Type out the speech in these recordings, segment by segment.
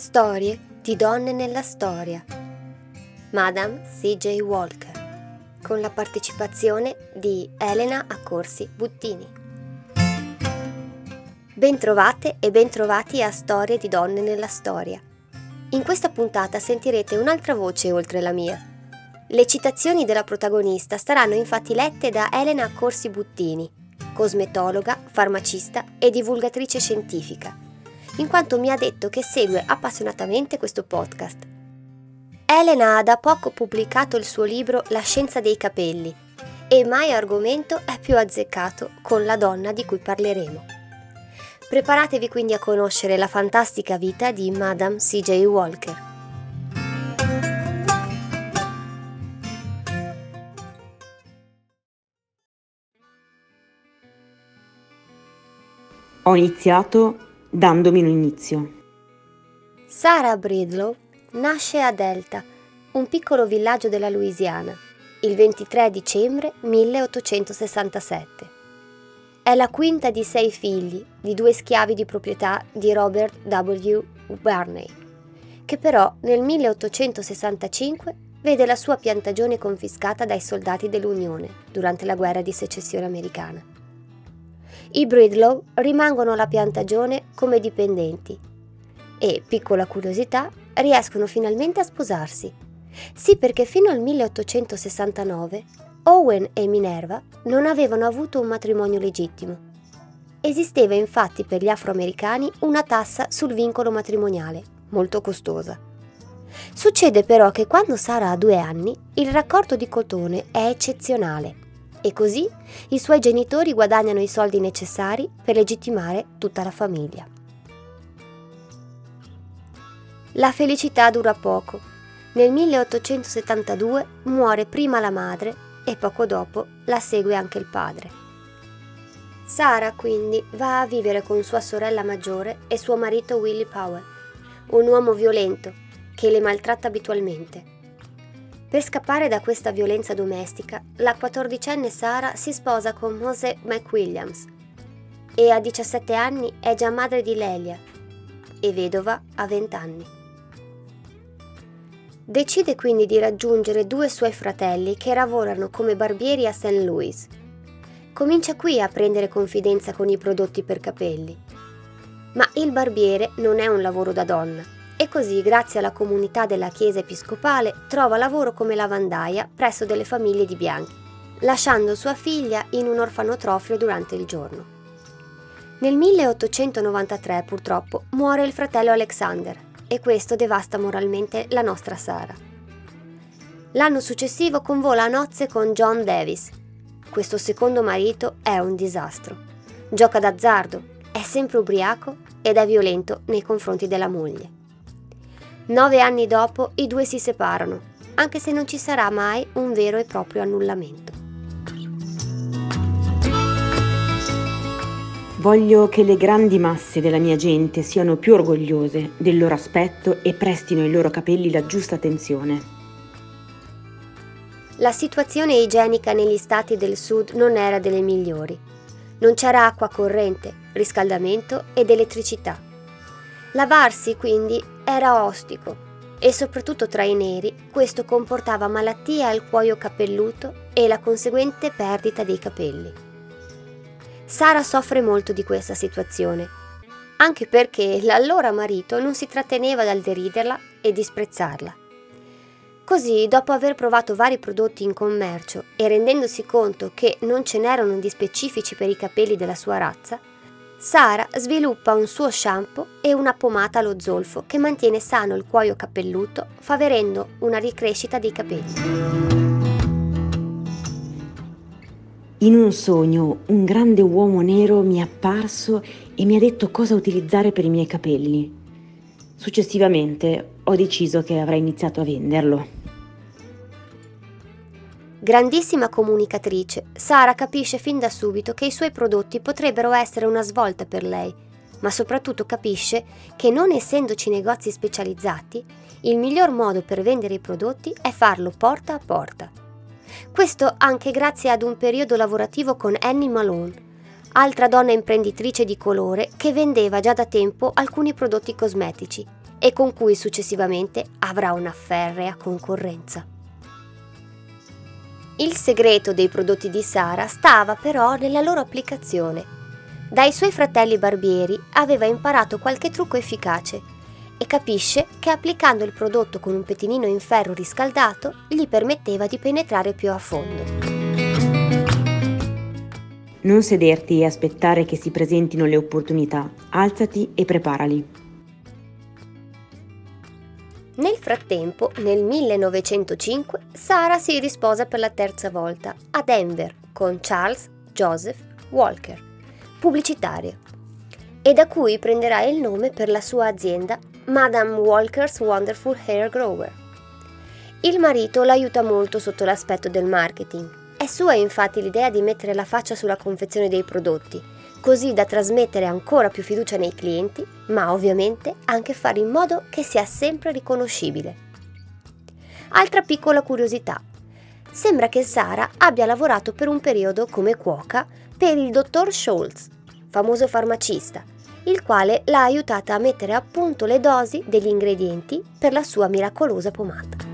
Storie di donne nella storia. Madame C.J. Walker, con la partecipazione di Elena Accorsi Buttini. Bentrovate e bentrovati a Storie di donne nella storia. In questa puntata sentirete un'altra voce oltre la mia. Le citazioni della protagonista saranno infatti lette da Elena Accorsi Buttini, cosmetologa, farmacista e divulgatrice scientifica in quanto mi ha detto che segue appassionatamente questo podcast. Elena ha da poco pubblicato il suo libro La scienza dei capelli e mai argomento è più azzeccato con la donna di cui parleremo. Preparatevi quindi a conoscere la fantastica vita di Madame C.J. Walker. Ho iniziato dandomi un inizio. Sarah Bridlow nasce a Delta, un piccolo villaggio della Louisiana, il 23 dicembre 1867. È la quinta di sei figli di due schiavi di proprietà di Robert W. Barney, che però nel 1865 vede la sua piantagione confiscata dai soldati dell'Unione durante la guerra di secessione americana. I Bridlow rimangono alla piantagione come dipendenti e, piccola curiosità, riescono finalmente a sposarsi. Sì, perché fino al 1869 Owen e Minerva non avevano avuto un matrimonio legittimo. Esisteva infatti per gli afroamericani una tassa sul vincolo matrimoniale, molto costosa. Succede però che quando Sara ha due anni, il raccolto di cotone è eccezionale e così i suoi genitori guadagnano i soldi necessari per legittimare tutta la famiglia. La felicità dura poco. Nel 1872 muore prima la madre e poco dopo la segue anche il padre. Sara quindi va a vivere con sua sorella maggiore e suo marito Willie Powell, un uomo violento che le maltratta abitualmente per scappare da questa violenza domestica, la quattordicenne Sara si sposa con Mose McWilliams e a 17 anni è già madre di Lelia e vedova a 20 anni. Decide quindi di raggiungere due suoi fratelli che lavorano come barbieri a St. Louis. Comincia qui a prendere confidenza con i prodotti per capelli. Ma il barbiere non è un lavoro da donna e così, grazie alla comunità della Chiesa Episcopale, trova lavoro come lavandaia presso delle famiglie di bianchi, lasciando sua figlia in un orfanotrofio durante il giorno. Nel 1893 purtroppo muore il fratello Alexander e questo devasta moralmente la nostra Sara. L'anno successivo convola a nozze con John Davis. Questo secondo marito è un disastro. Gioca d'azzardo, è sempre ubriaco ed è violento nei confronti della moglie. Nove anni dopo i due si separano, anche se non ci sarà mai un vero e proprio annullamento. Voglio che le grandi masse della mia gente siano più orgogliose del loro aspetto e prestino ai loro capelli la giusta attenzione. La situazione igienica negli stati del sud non era delle migliori. Non c'era acqua corrente, riscaldamento ed elettricità. Lavarsi quindi era ostico e soprattutto tra i neri questo comportava malattie al cuoio capelluto e la conseguente perdita dei capelli. Sara soffre molto di questa situazione, anche perché l'allora marito non si tratteneva dal deriderla e disprezzarla. Così, dopo aver provato vari prodotti in commercio e rendendosi conto che non ce n'erano di specifici per i capelli della sua razza, Sara sviluppa un suo shampoo e una pomata allo zolfo che mantiene sano il cuoio capelluto, favorendo una ricrescita dei capelli. In un sogno un grande uomo nero mi è apparso e mi ha detto cosa utilizzare per i miei capelli. Successivamente ho deciso che avrei iniziato a venderlo. Grandissima comunicatrice, Sara capisce fin da subito che i suoi prodotti potrebbero essere una svolta per lei, ma soprattutto capisce che non essendoci negozi specializzati, il miglior modo per vendere i prodotti è farlo porta a porta. Questo anche grazie ad un periodo lavorativo con Annie Malone, altra donna imprenditrice di colore che vendeva già da tempo alcuni prodotti cosmetici e con cui successivamente avrà una ferrea concorrenza. Il segreto dei prodotti di Sara stava però nella loro applicazione. Dai suoi fratelli barbieri aveva imparato qualche trucco efficace e capisce che applicando il prodotto con un pettinino in ferro riscaldato gli permetteva di penetrare più a fondo. Non sederti e aspettare che si presentino le opportunità, alzati e preparali. Nel frattempo, nel 1905, Sara si risposa per la terza volta a Denver con Charles Joseph Walker, pubblicitario, e da cui prenderà il nome per la sua azienda Madame Walker's Wonderful Hair Grower. Il marito l'aiuta molto sotto l'aspetto del marketing. È sua infatti l'idea di mettere la faccia sulla confezione dei prodotti così da trasmettere ancora più fiducia nei clienti, ma ovviamente anche fare in modo che sia sempre riconoscibile. Altra piccola curiosità. Sembra che Sara abbia lavorato per un periodo come cuoca per il dottor Scholz, famoso farmacista, il quale l'ha aiutata a mettere a punto le dosi degli ingredienti per la sua miracolosa pomata.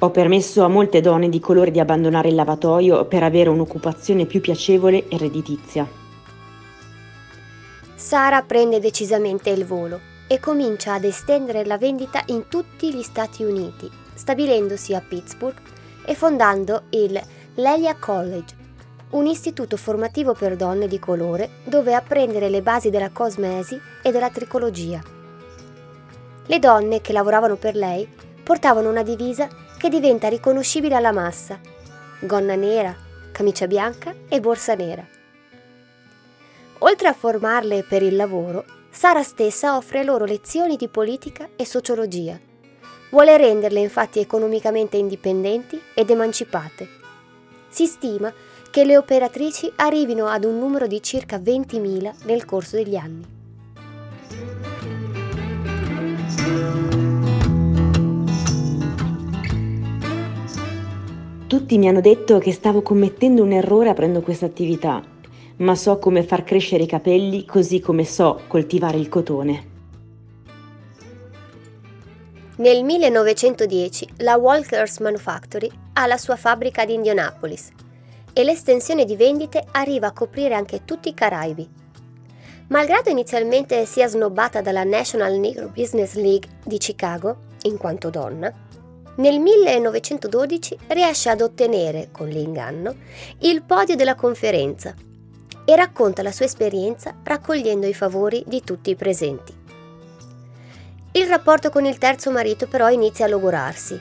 Ho permesso a molte donne di colore di abbandonare il lavatoio per avere un'occupazione più piacevole e redditizia. Sara prende decisamente il volo e comincia ad estendere la vendita in tutti gli Stati Uniti, stabilendosi a Pittsburgh e fondando il Lelia College, un istituto formativo per donne di colore dove apprendere le basi della cosmesi e della tricologia. Le donne che lavoravano per lei portavano una divisa che diventa riconoscibile alla massa. Gonna nera, camicia bianca e borsa nera. Oltre a formarle per il lavoro, Sara stessa offre loro lezioni di politica e sociologia. Vuole renderle infatti economicamente indipendenti ed emancipate. Si stima che le operatrici arrivino ad un numero di circa 20.000 nel corso degli anni. Tutti mi hanno detto che stavo commettendo un errore aprendo questa attività, ma so come far crescere i capelli così come so coltivare il cotone. Nel 1910 la Walker's Manufactory ha la sua fabbrica ad Indianapolis e l'estensione di vendite arriva a coprire anche tutti i Caraibi. Malgrado inizialmente sia snobbata dalla National Negro Business League di Chicago, in quanto donna, nel 1912 riesce ad ottenere, con l'inganno, il podio della conferenza e racconta la sua esperienza raccogliendo i favori di tutti i presenti. Il rapporto con il terzo marito però inizia a logorarsi.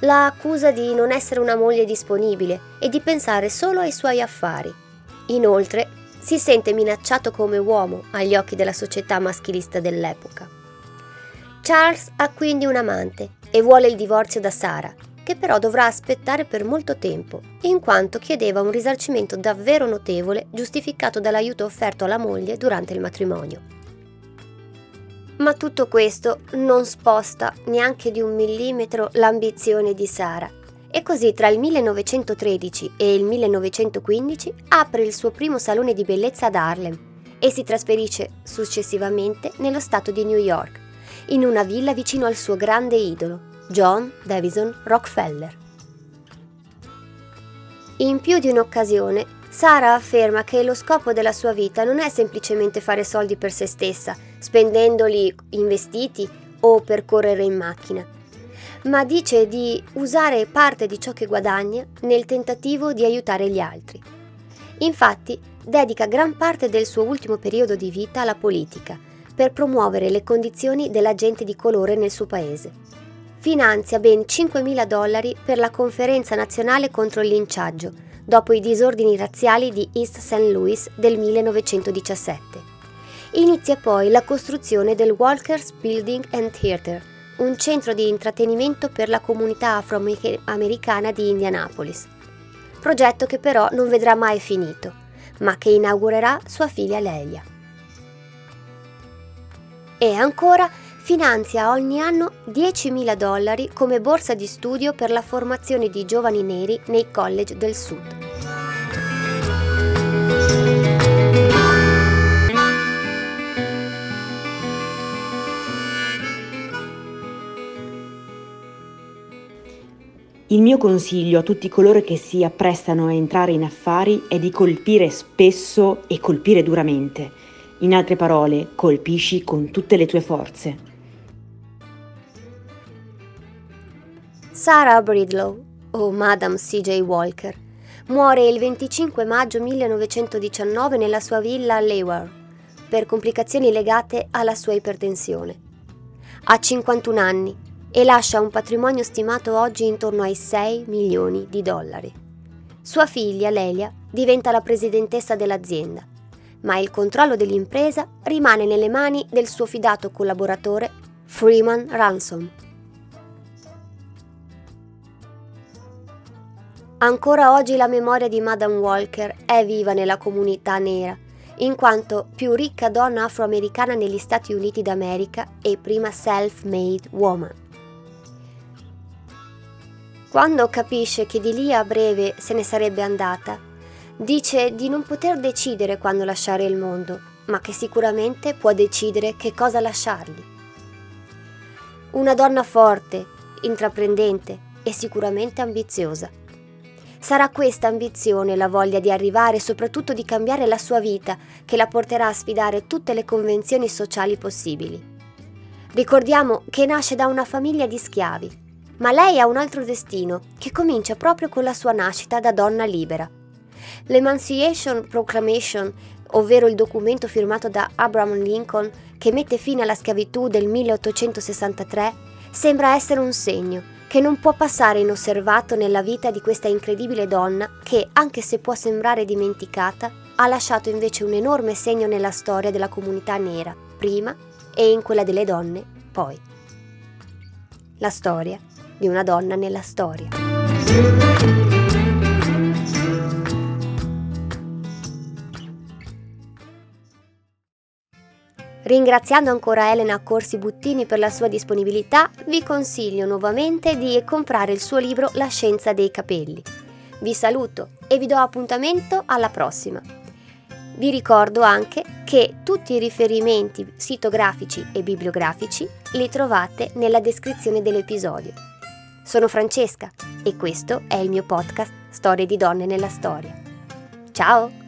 La accusa di non essere una moglie disponibile e di pensare solo ai suoi affari. Inoltre, si sente minacciato come uomo agli occhi della società maschilista dell'epoca. Charles ha quindi un amante e vuole il divorzio da Sara, che però dovrà aspettare per molto tempo, in quanto chiedeva un risarcimento davvero notevole giustificato dall'aiuto offerto alla moglie durante il matrimonio. Ma tutto questo non sposta neanche di un millimetro l'ambizione di Sara e così tra il 1913 e il 1915 apre il suo primo salone di bellezza ad Harlem e si trasferisce successivamente nello stato di New York in una villa vicino al suo grande idolo, John Davison Rockefeller. In più di un'occasione, Sara afferma che lo scopo della sua vita non è semplicemente fare soldi per se stessa, spendendoli in vestiti o per correre in macchina, ma dice di usare parte di ciò che guadagna nel tentativo di aiutare gli altri. Infatti, dedica gran parte del suo ultimo periodo di vita alla politica, per promuovere le condizioni della gente di colore nel suo paese. Finanzia ben 5.000 dollari per la conferenza nazionale contro il linciaggio, dopo i disordini razziali di East St. Louis del 1917. Inizia poi la costruzione del Walker's Building and Theatre, un centro di intrattenimento per la comunità afroamericana di Indianapolis. Progetto che però non vedrà mai finito, ma che inaugurerà sua figlia Lelia. E ancora finanzia ogni anno 10.000 dollari come borsa di studio per la formazione di giovani neri nei college del Sud. Il mio consiglio a tutti coloro che si apprestano a entrare in affari è di colpire spesso e colpire duramente in altre parole, colpisci con tutte le tue forze. Sarah Bridlow, o Madame C.J. Walker, muore il 25 maggio 1919 nella sua villa a Leeward per complicazioni legate alla sua ipertensione. Ha 51 anni e lascia un patrimonio stimato oggi intorno ai 6 milioni di dollari. Sua figlia, Lelia, diventa la presidentessa dell'azienda, ma il controllo dell'impresa rimane nelle mani del suo fidato collaboratore Freeman Ransom. Ancora oggi la memoria di Madame Walker è viva nella comunità nera, in quanto più ricca donna afroamericana negli Stati Uniti d'America e prima self-made woman. Quando capisce che di lì a breve se ne sarebbe andata, dice di non poter decidere quando lasciare il mondo, ma che sicuramente può decidere che cosa lasciargli. Una donna forte, intraprendente e sicuramente ambiziosa. Sarà questa ambizione, la voglia di arrivare e soprattutto di cambiare la sua vita, che la porterà a sfidare tutte le convenzioni sociali possibili. Ricordiamo che nasce da una famiglia di schiavi ma lei ha un altro destino, che comincia proprio con la sua nascita da donna libera. L'Emancipation Proclamation, ovvero il documento firmato da Abraham Lincoln che mette fine alla schiavitù del 1863, sembra essere un segno che non può passare inosservato nella vita di questa incredibile donna che, anche se può sembrare dimenticata, ha lasciato invece un enorme segno nella storia della comunità nera, prima, e in quella delle donne, poi. La storia di una donna nella storia. Ringraziando ancora Elena Corsi Buttini per la sua disponibilità, vi consiglio nuovamente di comprare il suo libro La scienza dei capelli. Vi saluto e vi do appuntamento alla prossima. Vi ricordo anche che tutti i riferimenti sitografici e bibliografici li trovate nella descrizione dell'episodio. Sono Francesca e questo è il mio podcast Storie di donne nella storia. Ciao!